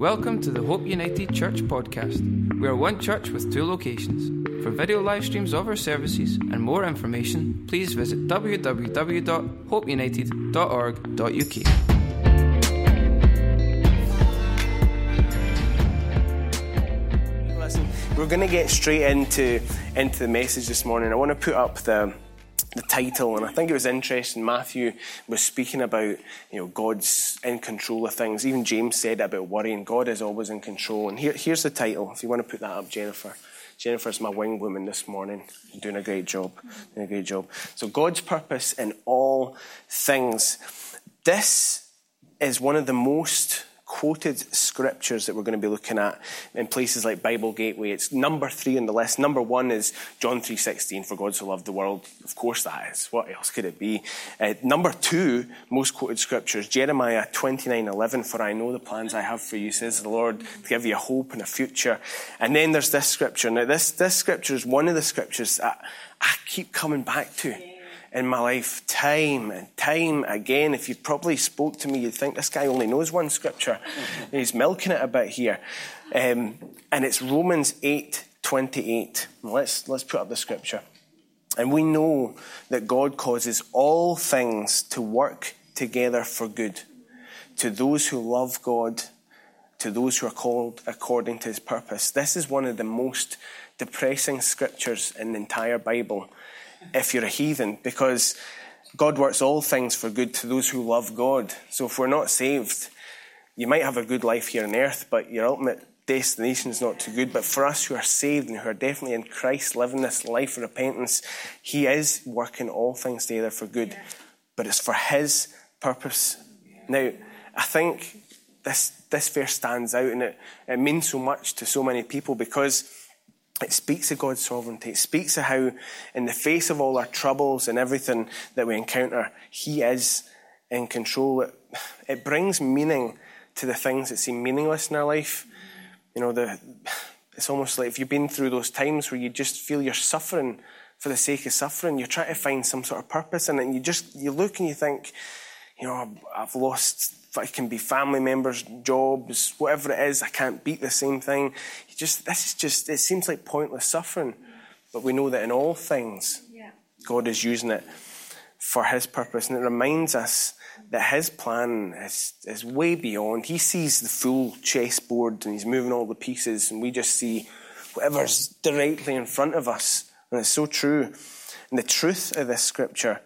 Welcome to the Hope United Church podcast. We are one church with two locations. For video live streams of our services and more information, please visit www.hopeunited.org.uk. Listen, we're going to get straight into into the message this morning. I want to put up the the title, and I think it was interesting. Matthew was speaking about, you know, God's in control of things. Even James said about worrying. God is always in control. And here, here's the title. If you want to put that up, Jennifer. Jennifer's my wing woman this morning, doing a great job. Doing a great job. So God's purpose in all things. This is one of the most quoted scriptures that we're going to be looking at in places like Bible Gateway. It's number three on the list. Number one is John 3.16, for God so loved the world. Of course that is. What else could it be? Uh, number two, most quoted scriptures, Jeremiah 29.11, for I know the plans I have for you, says the Lord, to give you a hope and a future. And then there's this scripture. Now this, this scripture is one of the scriptures that I keep coming back to in my life time and time again. If you probably spoke to me, you'd think this guy only knows one scripture. He's milking it a bit here. Um, and it's Romans 8 28. Let's, let's put up the scripture. And we know that God causes all things to work together for good to those who love God, to those who are called according to his purpose. This is one of the most depressing scriptures in the entire Bible if you're a heathen, because God works all things for good to those who love God. So if we're not saved, you might have a good life here on earth, but your ultimate destination is not too good. But for us who are saved and who are definitely in Christ, living this life of repentance, He is working all things together for good. But it's for His purpose. Now, I think this this verse stands out and it, it means so much to so many people because it speaks of God's sovereignty. It speaks of how, in the face of all our troubles and everything that we encounter, He is in control. It, it brings meaning to the things that seem meaningless in our life. You know, the, it's almost like if you've been through those times where you just feel you're suffering for the sake of suffering, you're trying to find some sort of purpose in it, and you just you look and you think, you know, I've lost it can be family members, jobs, whatever it is. I can't beat the same thing. You just this is just it seems like pointless suffering, but we know that in all things, yeah. God is using it for His purpose, and it reminds us that His plan is is way beyond. He sees the full chessboard, and He's moving all the pieces, and we just see whatever's directly in front of us, and it's so true. And the truth of this scripture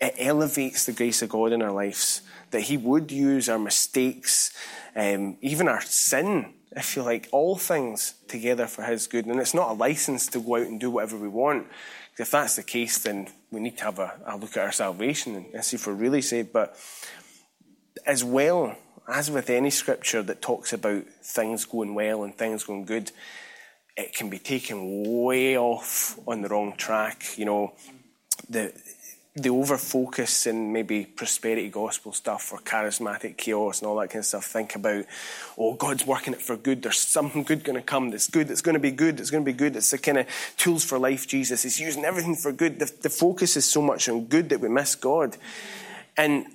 it elevates the grace of God in our lives. That He would use our mistakes, um, even our sin, if you like, all things together for His good. And it's not a license to go out and do whatever we want. If that's the case, then we need to have a, a look at our salvation and see if we're really saved. But as well, as with any scripture that talks about things going well and things going good, it can be taken way off on the wrong track. You know, the the over focus in maybe prosperity gospel stuff or charismatic chaos and all that kind of stuff think about, oh, God's working it for good. There's something good going to come that's good. It's going to be good. It's going to be good. It's the kind of tools for life, Jesus. He's using everything for good. The, the focus is so much on good that we miss God. And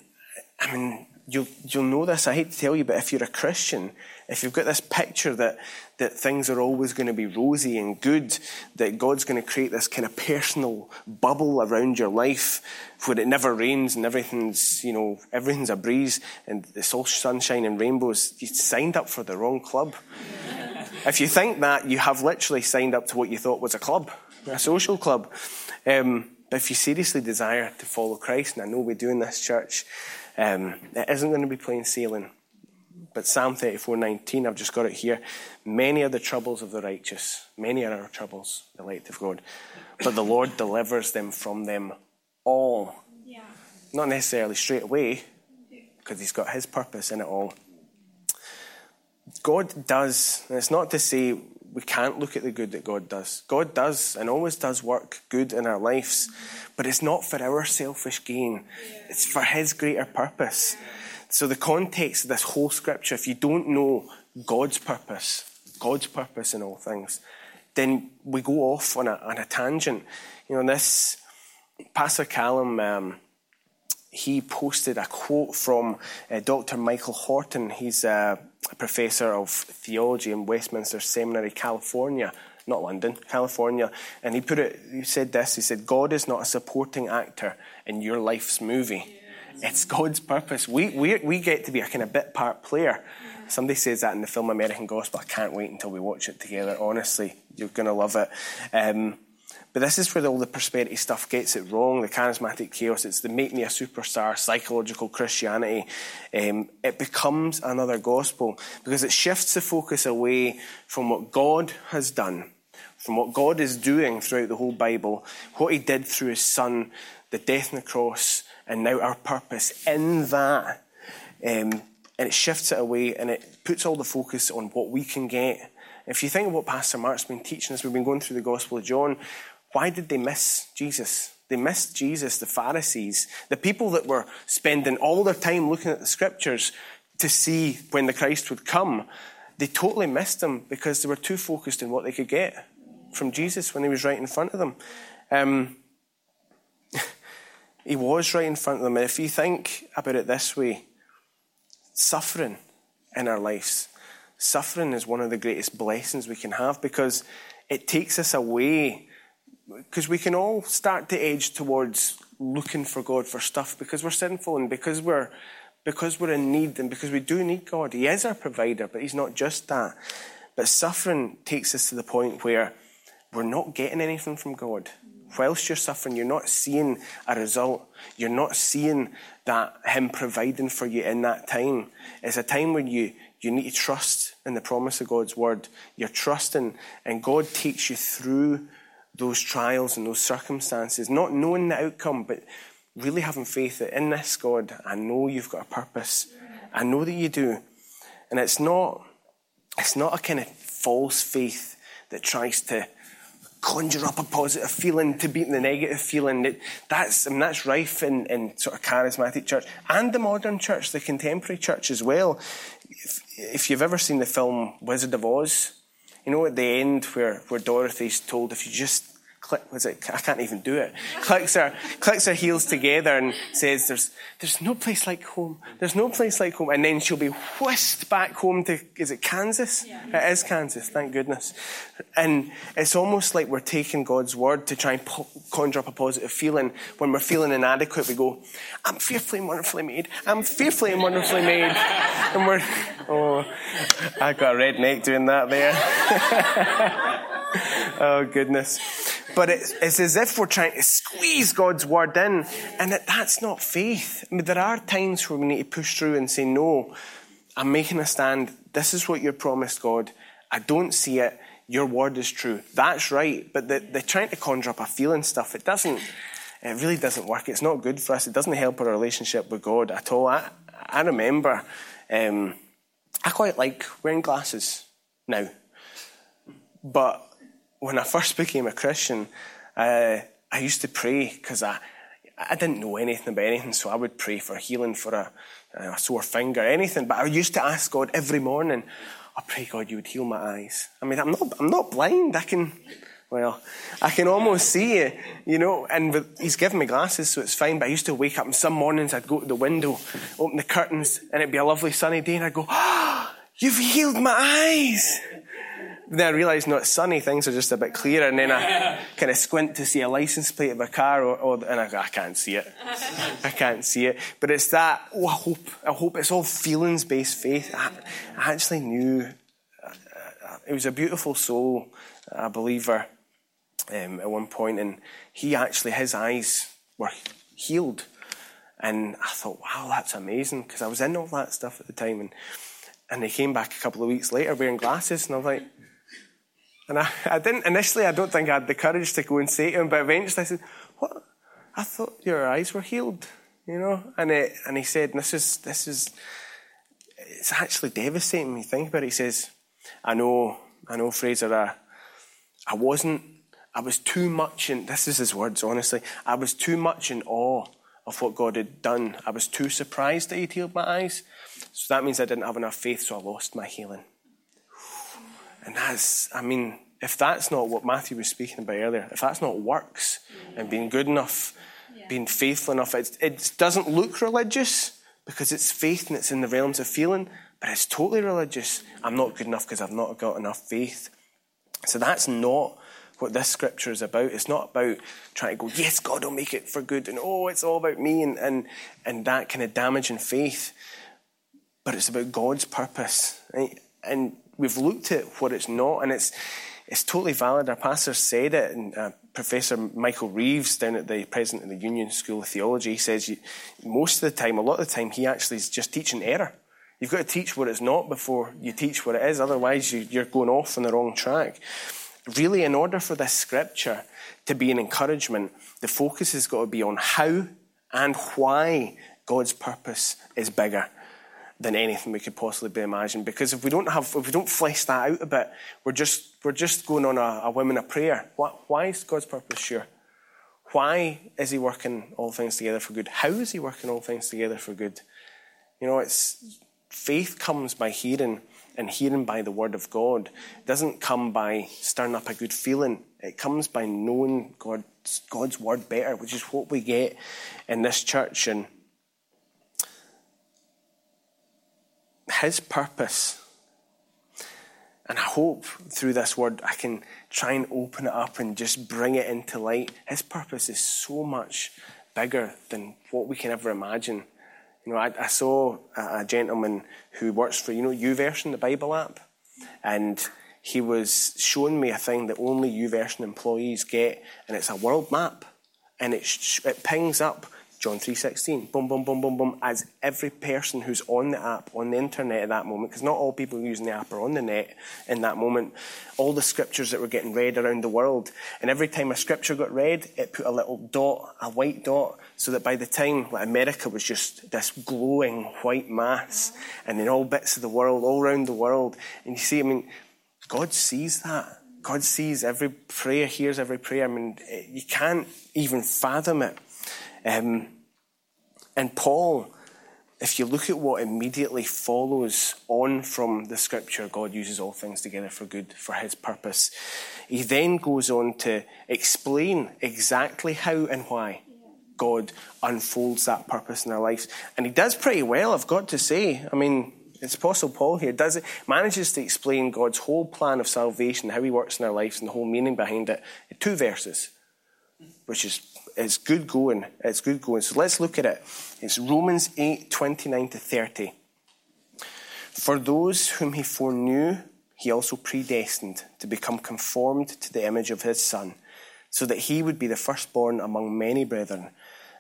I mean, you'll, you'll know this. I hate to tell you, but if you're a Christian, if you've got this picture that, that things are always going to be rosy and good, that God's going to create this kind of personal bubble around your life where it never rains and everything's, you know, everything's a breeze and it's all sunshine and rainbows, you signed up for the wrong club. if you think that, you have literally signed up to what you thought was a club, a social club. Um, but if you seriously desire to follow Christ, and I know we do in this church, um, it isn't going to be plain sailing. But Psalm 34:19, I've just got it here. Many are the troubles of the righteous, many are our troubles, the light of God. But the Lord delivers them from them all. Yeah. Not necessarily straight away, because He's got His purpose in it all. God does, and it's not to say we can't look at the good that God does. God does and always does work good in our lives, but it's not for our selfish gain, it's for His greater purpose. So, the context of this whole scripture, if you don't know God's purpose, God's purpose in all things, then we go off on a, on a tangent. You know, this Pastor Callum, um, he posted a quote from uh, Dr. Michael Horton. He's a, professor of theology in Westminster Seminary, California, not London, California, and he put it. He said this. He said, "God is not a supporting actor in your life's movie. It's God's purpose. We we we get to be a kind of bit part player." Somebody says that in the film American Gospel. I can't wait until we watch it together. Honestly, you're going to love it. Um, but this is where all the prosperity stuff gets it wrong. The charismatic chaos, it's the make me a superstar, psychological Christianity. Um, it becomes another gospel because it shifts the focus away from what God has done, from what God is doing throughout the whole Bible, what He did through His Son, the death on the cross, and now our purpose in that. Um, and it shifts it away and it puts all the focus on what we can get. If you think of what Pastor Mark's been teaching us, we've been going through the Gospel of John. Why did they miss Jesus? They missed Jesus, the Pharisees, the people that were spending all their time looking at the scriptures to see when the Christ would come. They totally missed him because they were too focused on what they could get from Jesus when he was right in front of them. Um, he was right in front of them. And if you think about it this way, suffering in our lives, suffering is one of the greatest blessings we can have because it takes us away because we can all start to edge towards looking for God for stuff because we're sinful and because we're because we're in need and because we do need God. He is our provider, but He's not just that. But suffering takes us to the point where we're not getting anything from God. Whilst you're suffering, you're not seeing a result. You're not seeing that Him providing for you in that time. It's a time when you, you need to trust in the promise of God's word. You're trusting, and God takes you through those trials and those circumstances, not knowing the outcome, but really having faith that in this, God, I know you've got a purpose. I know that you do. And it's not, it's not a kind of false faith that tries to conjure up a positive feeling to beat the negative feeling. That, that's, I mean, that's rife in, in sort of charismatic church and the modern church, the contemporary church as well. If, if you've ever seen the film Wizard of Oz, you know, at the end where, where Dorothy's told, if you just click, was it, I can't even do it, clicks her, clicks her heels together and says, there's, there's no place like home. There's no place like home. And then she'll be whisked back home to, is it Kansas? Yeah. It is Kansas, thank goodness. And it's almost like we're taking God's word to try and po- conjure up a positive feeling. When we're feeling inadequate, we go, I'm fearfully and wonderfully made. I'm fearfully and wonderfully made. And we're, oh, I got a red neck doing that there. oh, goodness. But it's, it's, as if we're trying to squeeze God's word in, and that, that's not faith. I mean, there are times where we need to push through and say, No, I'm making a stand. This is what you promised, God. I don't see it. Your word is true. That's right. But the, the trying to conjure up a feeling stuff, it doesn't, it really doesn't work. It's not good for us. It doesn't help our relationship with God at all. I, I remember, um, I quite like wearing glasses now. But when I first became a Christian, uh, I used to pray because I, I didn't know anything about anything, so I would pray for healing for a, a sore finger, anything. But I used to ask God every morning, I pray God you would heal my eyes. I mean, I'm not, I'm not blind. I can, well, I can almost see you know, and with, he's given me glasses, so it's fine. But I used to wake up and some mornings I'd go to the window, open the curtains, and it'd be a lovely sunny day, and I'd go, oh, you've healed my eyes then I realised not sunny, things are just a bit clearer, and then I kind of squint to see a license plate of a car, or, or and I, I can't see it. I can't see it. But it's that, oh, I hope, I hope it's all feelings based faith. I, I actually knew it was a beautiful soul, a believer um, at one point, and he actually, his eyes were healed. And I thought, wow, that's amazing, because I was in all that stuff at the time. And, and they came back a couple of weeks later wearing glasses, and I was like, and I, I didn't, initially, I don't think I had the courage to go and say to him, but eventually I said, What? I thought your eyes were healed, you know? And, it, and he said, This is, this is, it's actually devastating when you think about it. He says, I know, I know, Fraser, I, I wasn't, I was too much in, this is his words, honestly, I was too much in awe of what God had done. I was too surprised that he'd healed my eyes. So that means I didn't have enough faith, so I lost my healing. And that's, I mean, if that's not what Matthew was speaking about earlier, if that's not works and being good enough, yeah. being faithful enough, it, it doesn't look religious because it's faith and it's in the realms of feeling, but it's totally religious. I'm not good enough because I've not got enough faith. So that's not what this scripture is about. It's not about trying to go, yes, God will make it for good, and oh, it's all about me, and, and, and that kind of damaging faith. But it's about God's purpose. Right? And we've looked at what it's not, and it's, it's totally valid. Our pastor said it, and uh, Professor Michael Reeves, down at the president of the Union School of Theology, says you, most of the time, a lot of the time, he actually is just teaching error. You've got to teach what it's not before you teach what it is, otherwise, you, you're going off on the wrong track. Really, in order for this scripture to be an encouragement, the focus has got to be on how and why God's purpose is bigger than anything we could possibly be imagined. Because if we don't have, if we don't flesh that out a bit, we're just we're just going on a, a and a prayer. Why is God's purpose sure? Why is He working all things together for good? How is He working all things together for good? You know, it's faith comes by hearing, and hearing by the word of God. It doesn't come by stirring up a good feeling. It comes by knowing God's, God's word better, which is what we get in this church. And His purpose. And I hope through this word I can try and open it up and just bring it into light. His purpose is so much bigger than what we can ever imagine. You know, I, I saw a, a, gentleman who works for, you know, YouVersion, the Bible app, and he was showing me a thing that only YouVersion employees get, and it's a world map, and it, sh- it pings up John 3.16, boom, boom, boom, boom, boom, as every person who's on the app, on the internet at that moment, because not all people using the app are on the net in that moment, all the scriptures that were getting read around the world. And every time a scripture got read, it put a little dot, a white dot, so that by the time like America was just this glowing white mass, and in all bits of the world, all around the world. And you see, I mean, God sees that. God sees every prayer, hears every prayer. I mean, you can't even fathom it. Um, and Paul, if you look at what immediately follows on from the scripture, God uses all things together for good, for his purpose. He then goes on to explain exactly how and why God unfolds that purpose in our lives. And he does pretty well, I've got to say. I mean, it's Apostle Paul here does it, manages to explain God's whole plan of salvation, how he works in our lives, and the whole meaning behind it two verses, which is it's good going. It's good going. So let's look at it. It's Romans 8 29 to 30. For those whom he foreknew, he also predestined to become conformed to the image of his Son, so that he would be the firstborn among many brethren.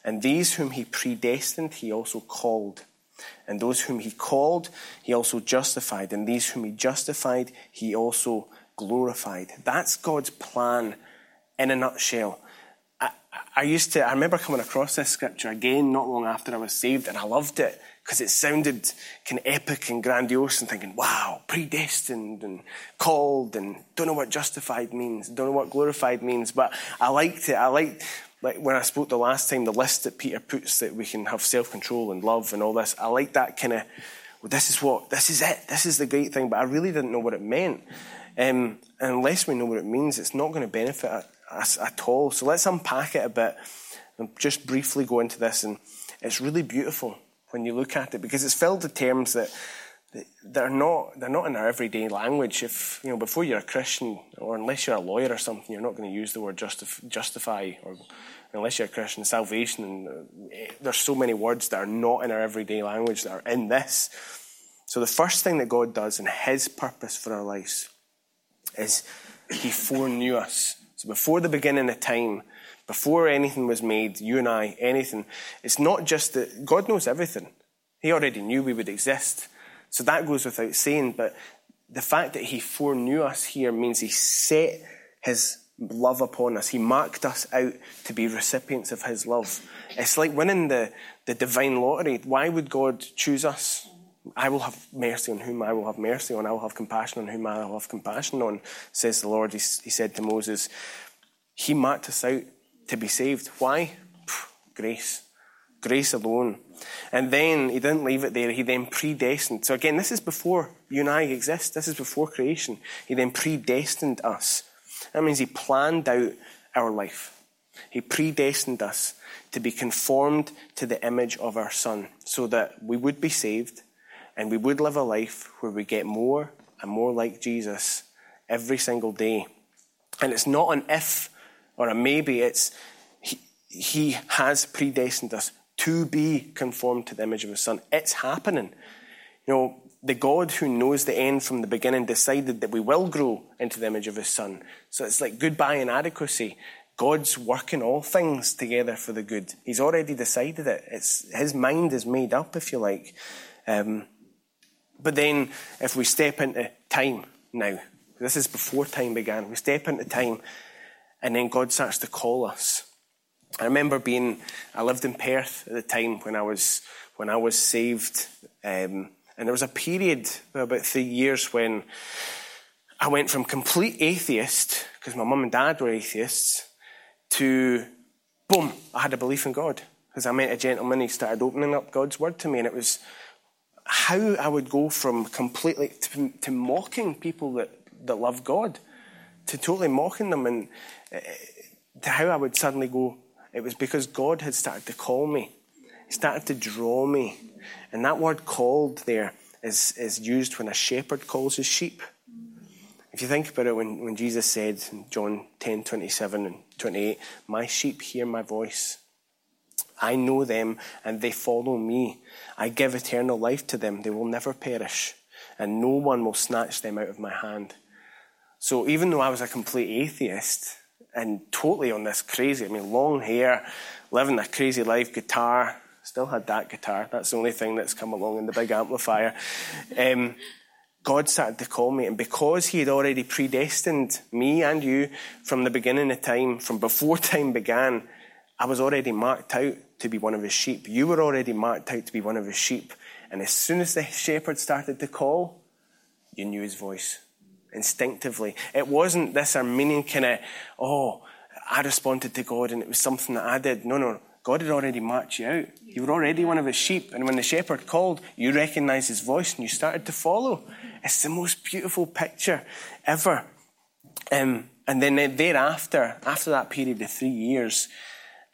And these whom he predestined, he also called. And those whom he called, he also justified. And these whom he justified, he also glorified. That's God's plan in a nutshell. I used to, I remember coming across this scripture again not long after I was saved, and I loved it because it sounded kind of epic and grandiose and thinking, wow, predestined and called, and don't know what justified means, don't know what glorified means, but I liked it. I liked, like when I spoke the last time, the list that Peter puts that we can have self control and love and all this. I like that kind of, well, this is what, this is it, this is the great thing, but I really didn't know what it meant. Um, and unless we know what it means, it's not going to benefit at all. So let's unpack it a bit and just briefly go into this. And it's really beautiful when you look at it because it's filled with terms that they're not they're not in our everyday language. If you know before you're a Christian or unless you're a lawyer or something, you're not going to use the word justif- justify or unless you're a Christian salvation. And uh, there's so many words that are not in our everyday language that are in this. So the first thing that God does in His purpose for our lives is He foreknew us. So before the beginning of time, before anything was made, you and I, anything, it's not just that God knows everything. He already knew we would exist. So that goes without saying. But the fact that He foreknew us here means He set His love upon us. He marked us out to be recipients of His love. It's like winning the, the divine lottery. Why would God choose us? I will have mercy on whom I will have mercy on. I will have compassion on whom I will have compassion on, says the Lord. He, he said to Moses, He marked us out to be saved. Why? Grace. Grace alone. And then he didn't leave it there. He then predestined. So again, this is before you and I exist. This is before creation. He then predestined us. That means he planned out our life. He predestined us to be conformed to the image of our Son so that we would be saved And we would live a life where we get more and more like Jesus every single day. And it's not an if or a maybe, it's he, he has predestined us to be conformed to the image of his son. It's happening. You know, the God who knows the end from the beginning decided that we will grow into the image of his son. So it's like goodbye inadequacy. God's working all things together for the good. He's already decided it. It's, his mind is made up, if you like. Um, but then, if we step into time now, this is before time began, we step into time, and then God starts to call us. I remember being, I lived in Perth at the time when I was, when I was saved. Um, and there was a period, about three years, when I went from complete atheist, because my mum and dad were atheists, to boom, I had a belief in God. Because I met a gentleman, he started opening up God's word to me, and it was how I would go from completely to, to mocking people that, that love God, to totally mocking them, and uh, to how I would suddenly go. It was because God had started to call me, He started to draw me. And that word called there is, is used when a shepherd calls his sheep. If you think about it, when, when Jesus said in John 10 27 and 28, My sheep hear my voice. I know them and they follow me. I give eternal life to them. They will never perish, and no one will snatch them out of my hand. So even though I was a complete atheist and totally on this crazy, I mean, long hair, living a crazy life, guitar, still had that guitar. That's the only thing that's come along in the big amplifier. Um, God started to call me. And because He had already predestined me and you from the beginning of time, from before time began, I was already marked out to be one of His sheep. You were already marked out to be one of His sheep. And as soon as the shepherd started to call, you knew His voice instinctively. It wasn't this Arminian kind of, oh, I responded to God and it was something that I did. No, no. God had already marked you out. You were already one of his sheep. And when the shepherd called, you recognized his voice and you started to follow. It's the most beautiful picture ever. Um, and then thereafter, after that period of three years,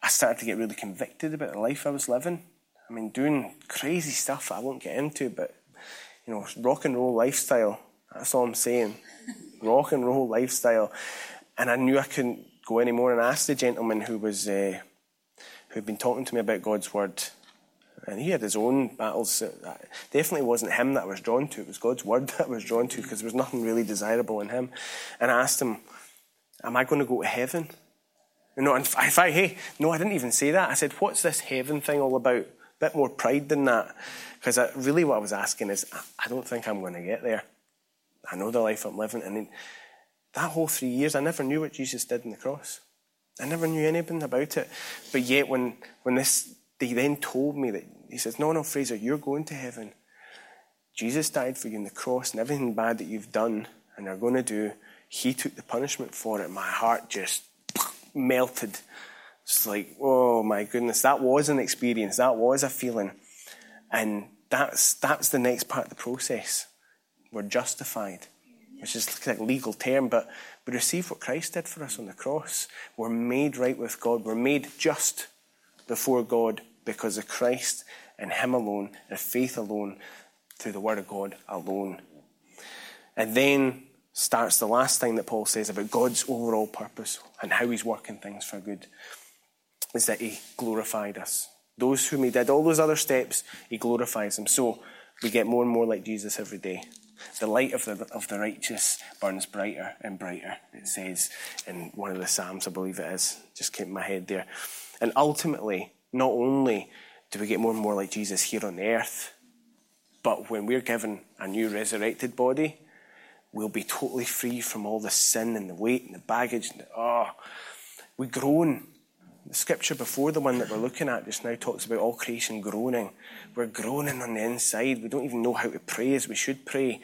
I started to get really convicted about the life I was living. I mean, doing crazy stuff I won't get into, but, you know, rock and roll lifestyle. That's all I'm saying. rock and roll lifestyle. And I knew I couldn't go anymore. And I asked the gentleman who was. Uh, who'd been talking to me about God's word. And he had his own battles. It definitely wasn't him that I was drawn to. It was God's word that I was drawn to because there was nothing really desirable in him. And I asked him, Am I going to go to heaven? No, in fact, hey, no, I didn't even say that. I said, What's this heaven thing all about? A bit more pride than that. Because really what I was asking is, I don't think I'm going to get there. I know the life I'm living. And that whole three years, I never knew what Jesus did on the cross. I never knew anything about it. But yet, when, when this, they then told me that, he says, No, no, Fraser, you're going to heaven. Jesus died for you on the cross, and everything bad that you've done and are going to do, he took the punishment for it. My heart just melted. It's like, oh my goodness, that was an experience, that was a feeling. And that's, that's the next part of the process. We're justified which is like a legal term, but we receive what Christ did for us on the cross. We're made right with God. We're made just before God because of Christ and Him alone, and faith alone, through the Word of God alone. And then starts the last thing that Paul says about God's overall purpose and how He's working things for good is that He glorified us. Those whom He did all those other steps, He glorifies them. So we get more and more like Jesus every day. The light of the, of the righteous burns brighter and brighter, it says in one of the Psalms, I believe it is. Just keep my head there. And ultimately, not only do we get more and more like Jesus here on earth, but when we're given a new resurrected body, we'll be totally free from all the sin and the weight and the baggage. And the, oh, we groan the scripture before the one that we're looking at just now talks about all creation groaning. We're groaning on the inside. We don't even know how to pray as we should pray.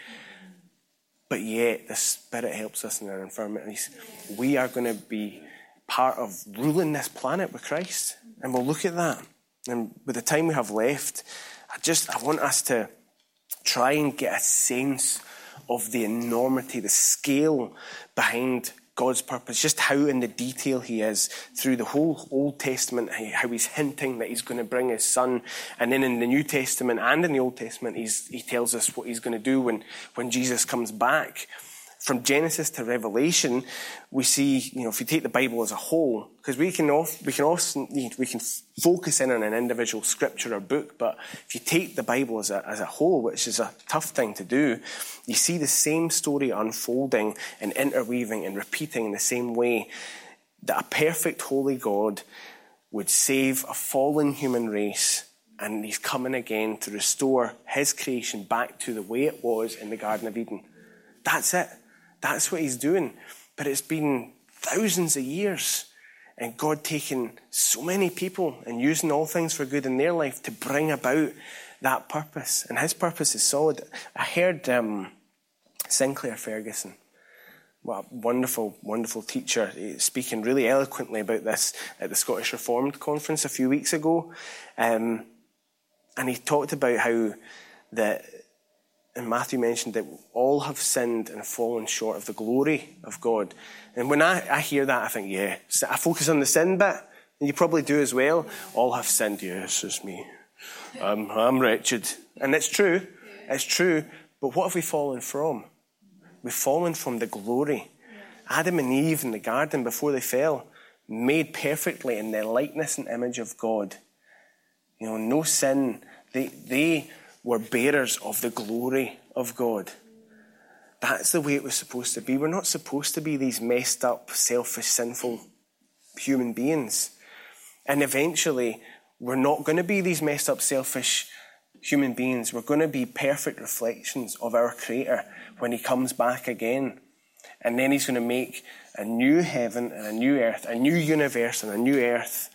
But yet, the Spirit helps us in our infirmities. We are going to be part of ruling this planet with Christ. And we'll look at that. And with the time we have left, I just I want us to try and get a sense of the enormity, the scale behind God's purpose, just how in the detail He is through the whole Old Testament, how He's hinting that He's going to bring His Son. And then in the New Testament and in the Old Testament, He tells us what He's going to do when, when Jesus comes back from Genesis to Revelation, we see, you know, if you take the Bible as a whole, because we can off, we can often, we can focus in on an individual scripture or book, but if you take the Bible as a, as a whole, which is a tough thing to do, you see the same story unfolding and interweaving and repeating in the same way that a perfect holy God would save a fallen human race and he's coming again to restore his creation back to the way it was in the Garden of Eden. That's it. That's what he's doing. But it's been thousands of years. And God taking so many people and using all things for good in their life to bring about that purpose. And his purpose is solid. I heard um, Sinclair Ferguson, what a wonderful, wonderful teacher, speaking really eloquently about this at the Scottish Reformed Conference a few weeks ago. Um, and he talked about how that and Matthew mentioned that all have sinned and fallen short of the glory of God. And when I, I hear that, I think, yeah, I focus on the sin bit, and you probably do as well. All have sinned, yes, it's me. I'm, I'm wretched. And it's true, it's true, but what have we fallen from? We've fallen from the glory. Adam and Eve in the garden before they fell, made perfectly in the likeness and image of God. You know, no sin. They, they were bearers of the glory of God. That's the way it was supposed to be. We're not supposed to be these messed up, selfish, sinful human beings. And eventually, we're not going to be these messed up, selfish human beings. We're going to be perfect reflections of our Creator when He comes back again. And then He's going to make a new heaven and a new earth, a new universe and a new earth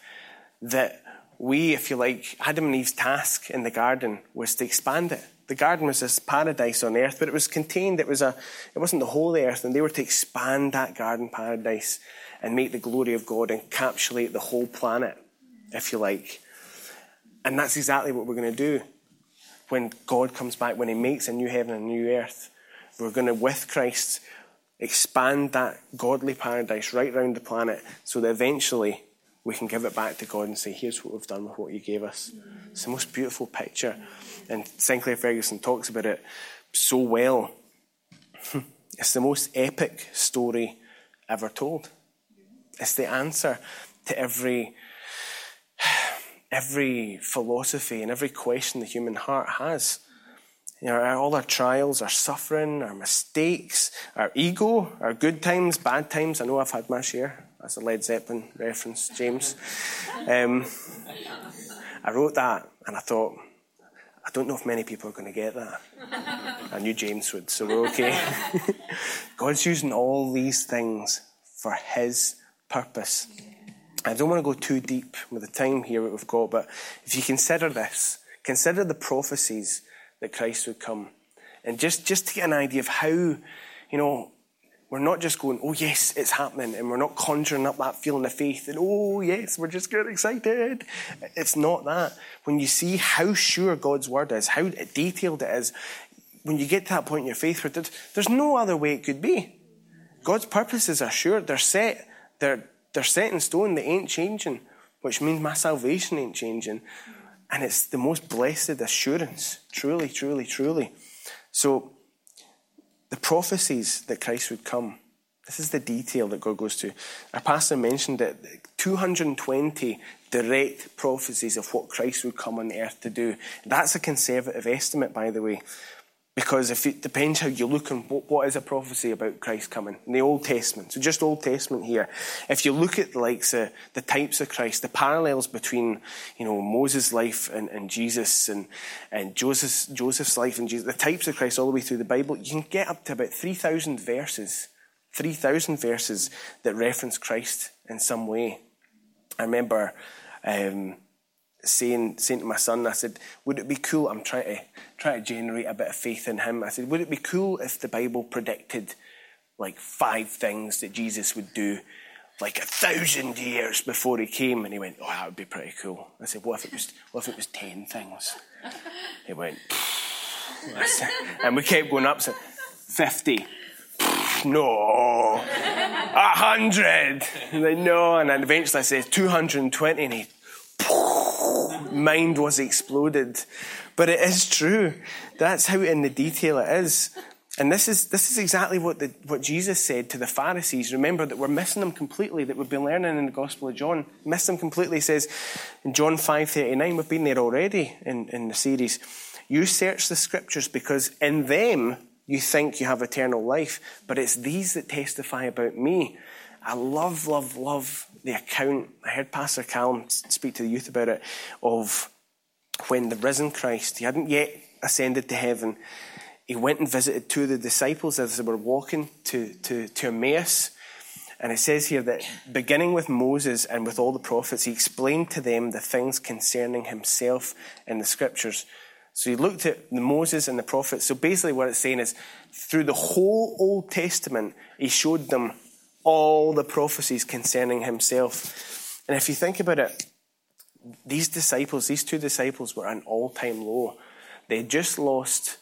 that we, if you like, Adam and Eve's task in the garden was to expand it. The garden was this paradise on earth, but it was contained. It was a, it wasn't the whole earth, and they were to expand that garden paradise and make the glory of God encapsulate the whole planet, if you like. And that's exactly what we're going to do when God comes back, when He makes a new heaven and a new earth. We're going to, with Christ, expand that godly paradise right around the planet so that eventually we can give it back to God and say, here's what we've done with what you gave us. It's the most beautiful picture. And Sinclair Ferguson talks about it so well. It's the most epic story ever told. It's the answer to every every philosophy and every question the human heart has. You know, all our trials, our suffering, our mistakes, our ego, our good times, bad times. I know I've had my share. That's a Led Zeppelin reference, James. Um, I wrote that and I thought, I don't know if many people are going to get that. I knew James would, so we're okay. God's using all these things for His purpose. I don't want to go too deep with the time here that we've got, but if you consider this, consider the prophecies that Christ would come. And just, just to get an idea of how, you know, we're not just going, oh, yes, it's happening, and we're not conjuring up that feeling of faith, and oh, yes, we're just getting excited. It's not that. When you see how sure God's word is, how detailed it is, when you get to that point in your faith where there's no other way it could be. God's purposes are sure, they're set, they're, they're set in stone, they ain't changing, which means my salvation ain't changing. And it's the most blessed assurance, truly, truly, truly. So, the prophecies that Christ would come. This is the detail that God goes to. Our pastor mentioned that 220 direct prophecies of what Christ would come on earth to do. That's a conservative estimate, by the way. Because if it depends how you look and what, what is a prophecy about Christ coming in the Old Testament. So just Old Testament here. If you look at the, the types of Christ, the parallels between you know Moses' life and, and Jesus and and Joseph's Joseph's life and Jesus, the types of Christ all the way through the Bible, you can get up to about three thousand verses, three thousand verses that reference Christ in some way. I remember. Um, saying, saying to my son, I said, would it be cool? I'm trying to, try to generate a bit of faith in him. I said, would it be cool if the Bible predicted like five things that Jesus would do like a thousand years before he came? And he went, oh, that would be pretty cool. I said, what if it was, what if it was ten things? He went, and we kept going up, so 50. no, a hundred. No, and then eventually I said 220, and he, mind was exploded. But it is true. That's how in the detail it is. And this is, this is exactly what, the, what Jesus said to the Pharisees. Remember that we're missing them completely, that we've been learning in the Gospel of John. Miss them completely. Says in John 5.39, we've been there already in, in the series. You search the scriptures because in them you think you have eternal life, but it's these that testify about me. I love, love, love the account. I heard Pastor Callum speak to the youth about it of when the risen Christ, he hadn't yet ascended to heaven, he went and visited two of the disciples as they were walking to, to, to Emmaus. And it says here that beginning with Moses and with all the prophets, he explained to them the things concerning himself in the scriptures. So he looked at the Moses and the prophets. So basically, what it's saying is through the whole Old Testament, he showed them all the prophecies concerning himself. And if you think about it, these disciples, these two disciples, were an all time low. They just lost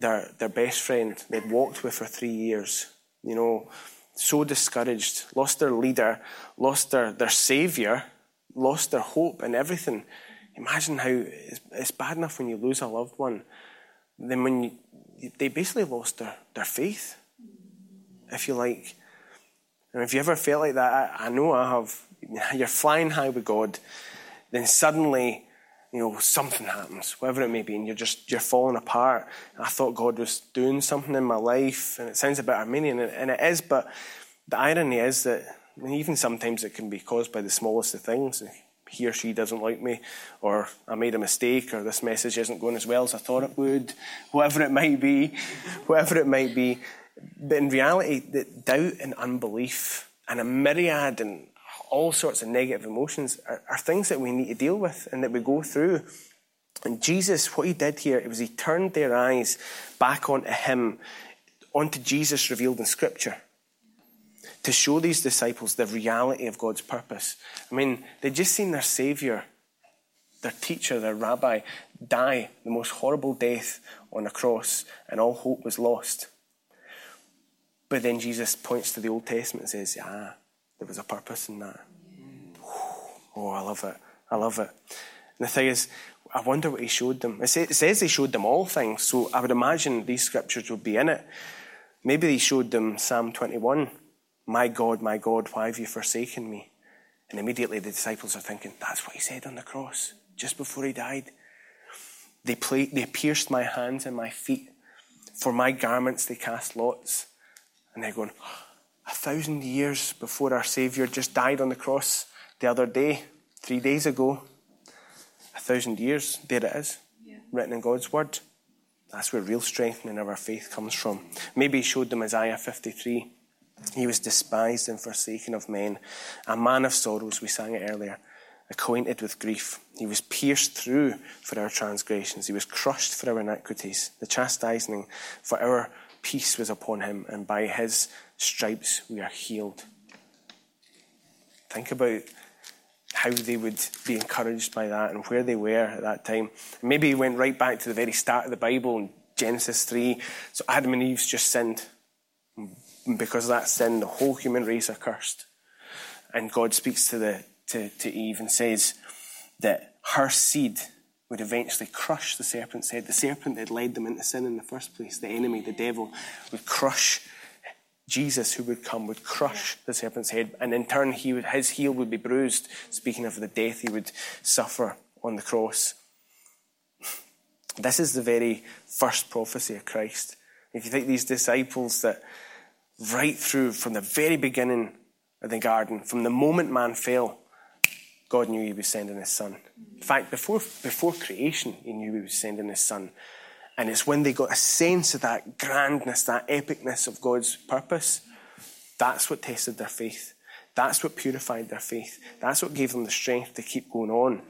their, their best friend they'd walked with for three years. You know, so discouraged, lost their leader, lost their, their savior, lost their hope and everything. Imagine how it's, it's bad enough when you lose a loved one. Then when you, they basically lost their, their faith, if you like. And if you ever felt like that, I, I know I have. You're flying high with God, then suddenly you know, something happens, whatever it may be, and you're just you're falling apart. I thought God was doing something in my life, and it sounds a bit Arminian, and it is, but the irony is that even sometimes it can be caused by the smallest of things. He or she doesn't like me, or I made a mistake, or this message isn't going as well as I thought it would, whatever it might be, whatever it might be. But in reality, the doubt and unbelief and a myriad and all sorts of negative emotions are, are things that we need to deal with and that we go through. And Jesus, what he did here it was he turned their eyes back onto him, onto Jesus revealed in Scripture, to show these disciples the reality of God's purpose. I mean, they'd just seen their Savior, their teacher, their rabbi, die the most horrible death on a cross, and all hope was lost. But then Jesus points to the Old Testament and says, Ah, there was a purpose in that. Oh, I love it. I love it. And the thing is, I wonder what he showed them. It says he showed them all things, so I would imagine these scriptures would be in it. Maybe he showed them Psalm 21 My God, my God, why have you forsaken me? And immediately the disciples are thinking, That's what he said on the cross, just before he died. They, play, they pierced my hands and my feet. For my garments they cast lots. And they're going, a thousand years before our Saviour just died on the cross the other day, three days ago. A thousand years, there it is, yeah. written in God's Word. That's where real strengthening of our faith comes from. Maybe he showed them Isaiah 53. He was despised and forsaken of men, a man of sorrows, we sang it earlier, acquainted with grief. He was pierced through for our transgressions, he was crushed for our iniquities. The chastising for our peace was upon him, and by his stripes we are healed. Think about how they would be encouraged by that and where they were at that time. Maybe he went right back to the very start of the Bible in Genesis 3. So Adam and Eve's just sinned. And because of that sin, the whole human race are cursed. And God speaks to, the, to, to Eve and says that her seed would eventually crush the serpent's head. The serpent that led them into sin in the first place, the enemy, the devil, would crush Jesus, who would come, would crush the serpent's head, and in turn, he would, his heel would be bruised, speaking of the death he would suffer on the cross. This is the very first prophecy of Christ. If you think these disciples that right through from the very beginning of the garden, from the moment man fell, God knew he was sending his son. In fact, before, before creation, he knew he was sending his son. And it's when they got a sense of that grandness, that epicness of God's purpose, that's what tested their faith. That's what purified their faith. That's what gave them the strength to keep going on.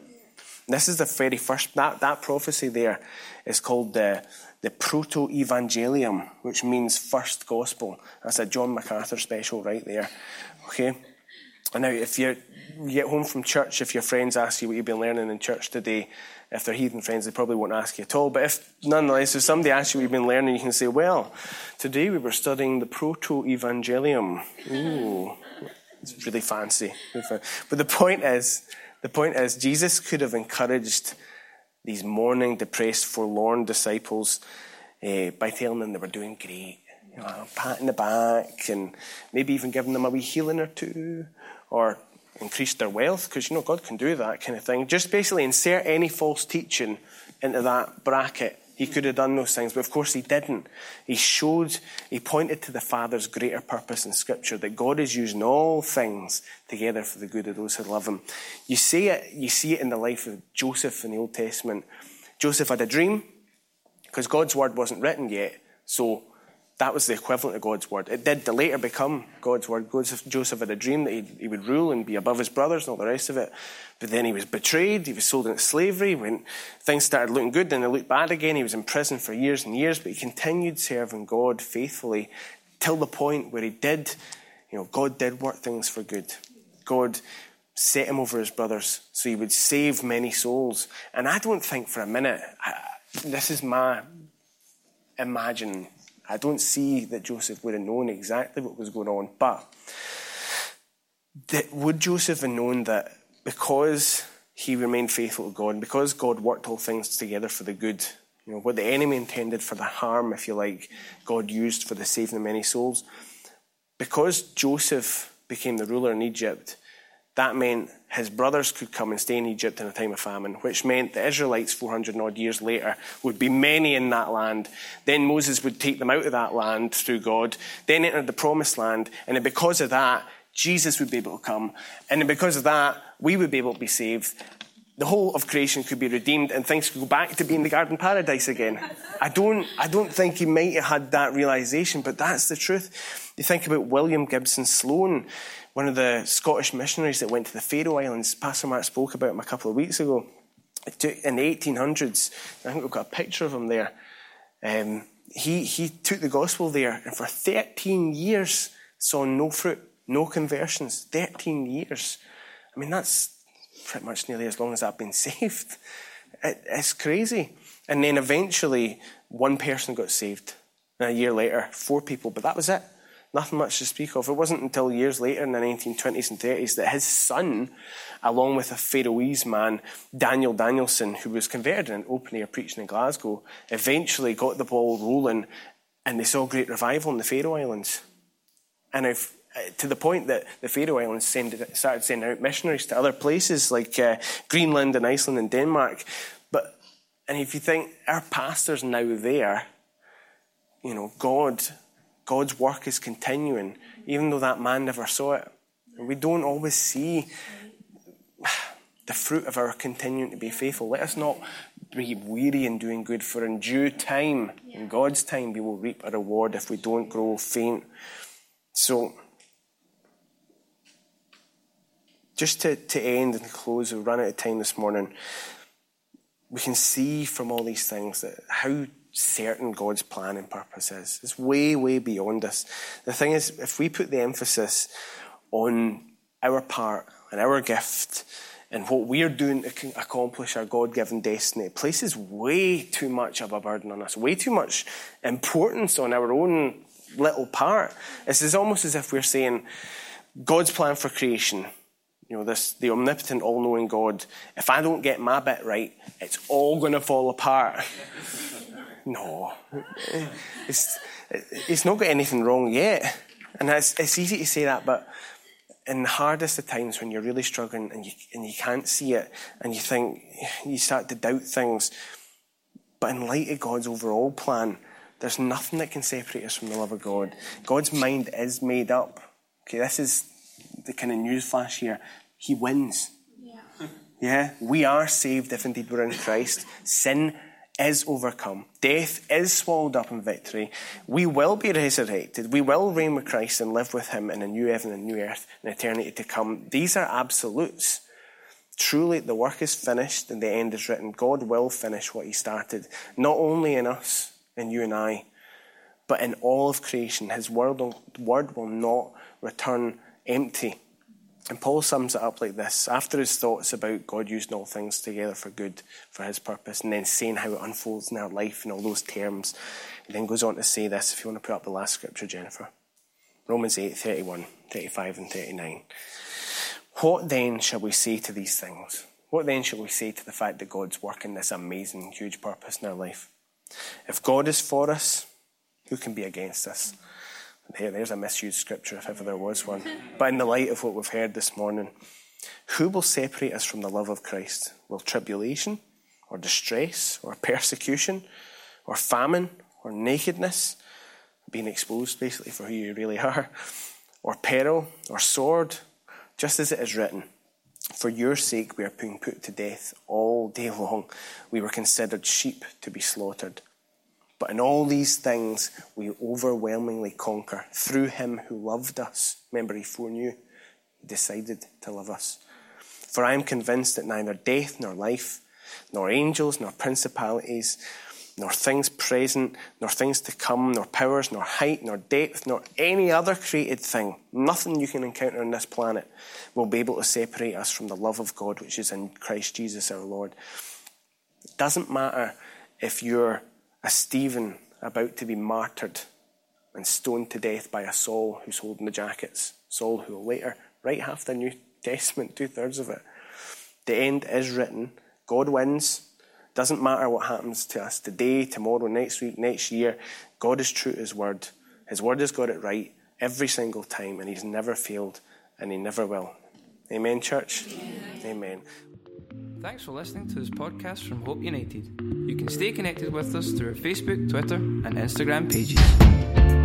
This is the very first, that, that prophecy there is called the, the Proto Evangelium, which means first gospel. That's a John MacArthur special right there. Okay? And now, if you get home from church, if your friends ask you what you've been learning in church today, if they're heathen friends, they probably won't ask you at all. But if nonetheless, if somebody asks you what you've been learning, you can say, Well, today we were studying the Proto Evangelium. Ooh, it's really fancy. But the point is, the point is, Jesus could have encouraged these mourning, depressed, forlorn disciples uh, by telling them they were doing great, you know, patting the back, and maybe even giving them a wee healing or two, or increase their wealth, because you know God can do that kind of thing. Just basically insert any false teaching into that bracket he could have done those things, but of course he didn't. He showed, he pointed to the Father's greater purpose in Scripture that God is using all things together for the good of those who love him. You see it, you see it in the life of Joseph in the Old Testament. Joseph had a dream because God's word wasn't written yet, so that was the equivalent of God's word. It did later become God's word. Joseph had a dream that he would rule and be above his brothers and all the rest of it. But then he was betrayed. He was sold into slavery. When things started looking good, then they looked bad again. He was in prison for years and years, but he continued serving God faithfully till the point where he did, you know, God did work things for good. God set him over his brothers so he would save many souls. And I don't think for a minute, I, this is my imagining I don't see that Joseph would have known exactly what was going on, but that, would Joseph have known that because he remained faithful to God, and because God worked all things together for the good, you know, what the enemy intended for the harm, if you like, God used for the saving of many souls. Because Joseph became the ruler in Egypt, that meant his brothers could come and stay in Egypt in a time of famine, which meant the Israelites, 400 odd years later, would be many in that land. Then Moses would take them out of that land through God, then enter the promised land, and because of that, Jesus would be able to come. And because of that, we would be able to be saved. The whole of creation could be redeemed and things could go back to being the garden paradise again. I don't, I don't think he might have had that realization, but that's the truth. You think about William Gibson Sloan one of the Scottish missionaries that went to the Faroe Islands, Pastor Mark spoke about him a couple of weeks ago. In the 1800s, I think we've got a picture of him there. Um, he, he took the gospel there and for 13 years saw no fruit, no conversions. 13 years. I mean, that's pretty much nearly as long as I've been saved. It, it's crazy. And then eventually, one person got saved. And a year later, four people, but that was it nothing much to speak of. It wasn't until years later in the 1920s and 30s that his son, along with a Faroese man, Daniel Danielsen, who was converted and open air preaching in Glasgow, eventually got the ball rolling and they saw great revival in the Faroe Islands. And if, uh, to the point that the Faroe Islands started sending out missionaries to other places like uh, Greenland and Iceland and Denmark. But, and if you think our pastors now there, you know, God God's work is continuing, even though that man never saw it. And we don't always see the fruit of our continuing to be faithful. Let us not be weary in doing good, for in due time, in God's time, we will reap a reward if we don't grow faint. So, just to, to end and close, we've run out of time this morning. We can see from all these things that how certain God's plan and purpose is. It's way, way beyond us. The thing is, if we put the emphasis on our part and our gift and what we're doing to accomplish our God given destiny, it places way too much of a burden on us, way too much importance on our own little part. It's almost as if we're saying, God's plan for creation, you know, this the omnipotent, all-knowing God. If I don't get my bit right, it's all going to fall apart. no, it's, it's not got anything wrong yet. And it's, it's easy to say that, but in the hardest of times when you're really struggling and you, and you can't see it and you think, you start to doubt things. But in light of God's overall plan, there's nothing that can separate us from the love of God. God's mind is made up. Okay, this is the kind of news flash here. He wins. Yeah. yeah, we are saved if indeed we're in Christ. Sin is overcome. Death is swallowed up in victory. We will be resurrected. We will reign with Christ and live with Him in a new heaven and new earth in eternity to come. These are absolutes. Truly, the work is finished and the end is written. God will finish what He started, not only in us, in you and I, but in all of creation. His word will, not return empty. And Paul sums it up like this after his thoughts about God using all things together for good, for his purpose, and then saying how it unfolds in our life in all those terms. He then goes on to say this, if you want to put up the last scripture, Jennifer. Romans 8, 31, 35, and 39. What then shall we say to these things? What then shall we say to the fact that God's working this amazing, huge purpose in our life? If God is for us, who can be against us? There, there's a misused scripture if ever there was one. But in the light of what we've heard this morning, who will separate us from the love of Christ? Will tribulation, or distress, or persecution, or famine, or nakedness, being exposed basically for who you really are, or peril, or sword, just as it is written? For your sake we are being put to death all day long. We were considered sheep to be slaughtered. But in all these things, we overwhelmingly conquer through him who loved us. Remember, he foreknew, he decided to love us. For I am convinced that neither death nor life, nor angels nor principalities, nor things present, nor things to come, nor powers, nor height, nor depth, nor any other created thing, nothing you can encounter on this planet will be able to separate us from the love of God which is in Christ Jesus our Lord. It doesn't matter if you're a Stephen about to be martyred and stoned to death by a Saul who's holding the jackets. Saul who will later write half the New Testament, two thirds of it. The end is written. God wins. Doesn't matter what happens to us today, tomorrow, next week, next year. God is true to His word. His word has got it right every single time, and He's never failed, and He never will. Amen, church? Amen. Amen. Thanks for listening to this podcast from Hope United. You can stay connected with us through our Facebook, Twitter, and Instagram pages.